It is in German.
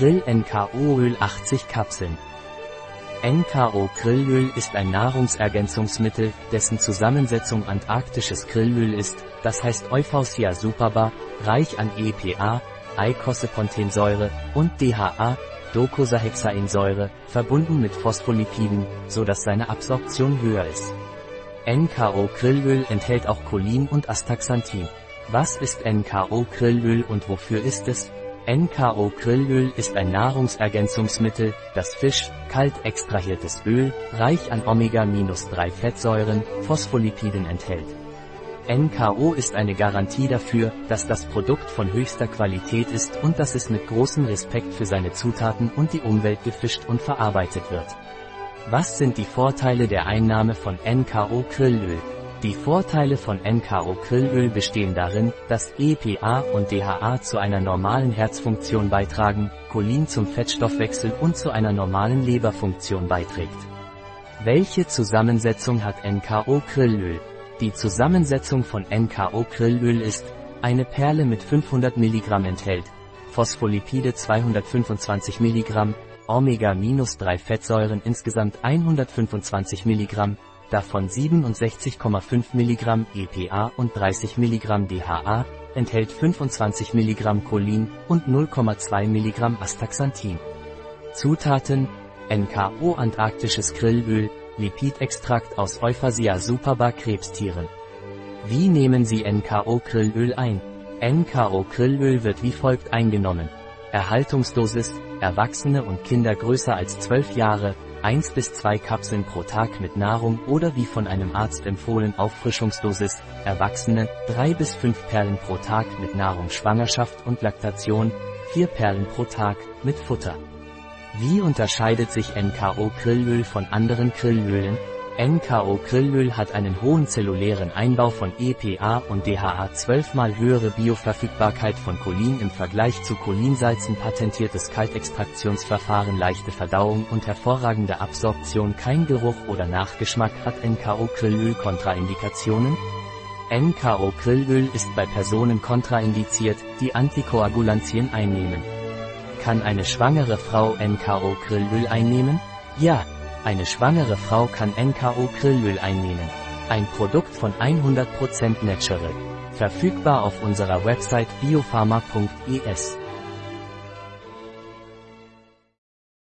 Grill NKO-Öl 80 Kapseln. NKO Grillöl ist ein Nahrungsergänzungsmittel, dessen Zusammensetzung antarktisches Grillöl ist, das heißt Euphausia superba, reich an EPA, Eicosapentaensäure und DHA, Docosahexaensäure, verbunden mit Phospholipiden, so dass seine Absorption höher ist. NKO Grillöl enthält auch Cholin und Astaxanthin. Was ist NKO Grillöl und wofür ist es? NKO Grillöl ist ein Nahrungsergänzungsmittel, das Fisch, kalt extrahiertes Öl, reich an Omega-3 Fettsäuren, Phospholipiden enthält. NKO ist eine Garantie dafür, dass das Produkt von höchster Qualität ist und dass es mit großem Respekt für seine Zutaten und die Umwelt gefischt und verarbeitet wird. Was sind die Vorteile der Einnahme von NKO Grillöl? Die Vorteile von NKO Grillöl bestehen darin, dass EPA und DHA zu einer normalen Herzfunktion beitragen, Cholin zum Fettstoffwechsel und zu einer normalen Leberfunktion beiträgt. Welche Zusammensetzung hat NKO Grillöl? Die Zusammensetzung von NKO Grillöl ist, eine Perle mit 500 mg enthält, Phospholipide 225 mg, Omega-3 Fettsäuren insgesamt 125 mg, davon 67,5 mg EPA und 30 mg DHA, enthält 25 mg Cholin und 0,2 mg Astaxanthin. Zutaten, NKO antarktisches Grillöl, Lipidextrakt aus Euphausia superba Krebstieren. Wie nehmen Sie NKO Grillöl ein? NKO Grillöl wird wie folgt eingenommen. Erhaltungsdosis, Erwachsene und Kinder größer als 12 Jahre, 1 bis 2 Kapseln pro Tag mit Nahrung oder wie von einem Arzt empfohlen Auffrischungsdosis, Erwachsene, 3 bis 5 Perlen pro Tag mit Nahrung Schwangerschaft und Laktation, 4 Perlen pro Tag, mit Futter. Wie unterscheidet sich NKO Grillöl von anderen Grillölen? NKO Grillöl hat einen hohen zellulären Einbau von EPA und DHA 12 mal höhere Bioverfügbarkeit von Cholin im Vergleich zu Cholinsalzen patentiertes Kaltextraktionsverfahren leichte Verdauung und hervorragende Absorption kein Geruch oder Nachgeschmack hat NKO Grillöl Kontraindikationen? NKO Grillöl ist bei Personen kontraindiziert, die Antikoagulantien einnehmen. Kann eine schwangere Frau NKO Grillöl einnehmen? Ja, eine schwangere Frau kann NKO Grillöl einnehmen. Ein Produkt von 100% Natural. Verfügbar auf unserer Website biopharma.es.